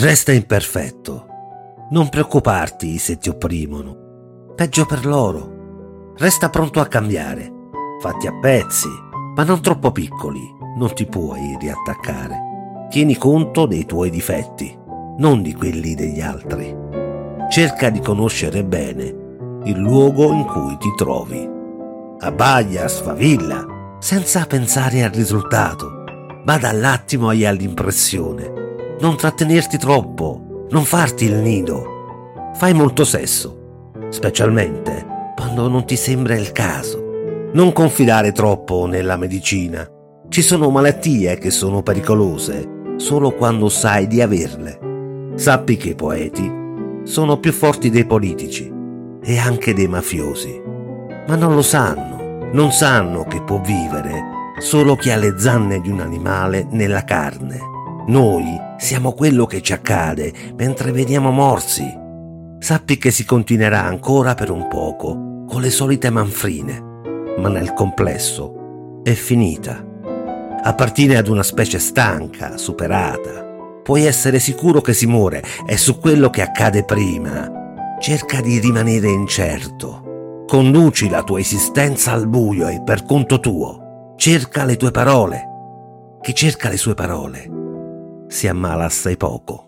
Resta imperfetto. Non preoccuparti se ti opprimono. Peggio per loro. Resta pronto a cambiare. Fatti a pezzi, ma non troppo piccoli. Non ti puoi riattaccare. Tieni conto dei tuoi difetti, non di quelli degli altri. Cerca di conoscere bene il luogo in cui ti trovi. Abbaglia, sfavilla, senza pensare al risultato. Bada all'attimo e all'impressione non trattenerti troppo, non farti il nido. Fai molto sesso, specialmente quando non ti sembra il caso. Non confidare troppo nella medicina. Ci sono malattie che sono pericolose solo quando sai di averle. Sappi che i poeti sono più forti dei politici e anche dei mafiosi, ma non lo sanno. Non sanno che può vivere solo chi ha le zanne di un animale nella carne. Noi siamo quello che ci accade mentre veniamo morsi. Sappi che si continuerà ancora per un poco con le solite manfrine, ma nel complesso è finita. Appartiene ad una specie stanca, superata. Puoi essere sicuro che si muore e su quello che accade prima. Cerca di rimanere incerto. Conduci la tua esistenza al buio e per conto tuo. Cerca le tue parole. Chi cerca le sue parole si ammala assai poco.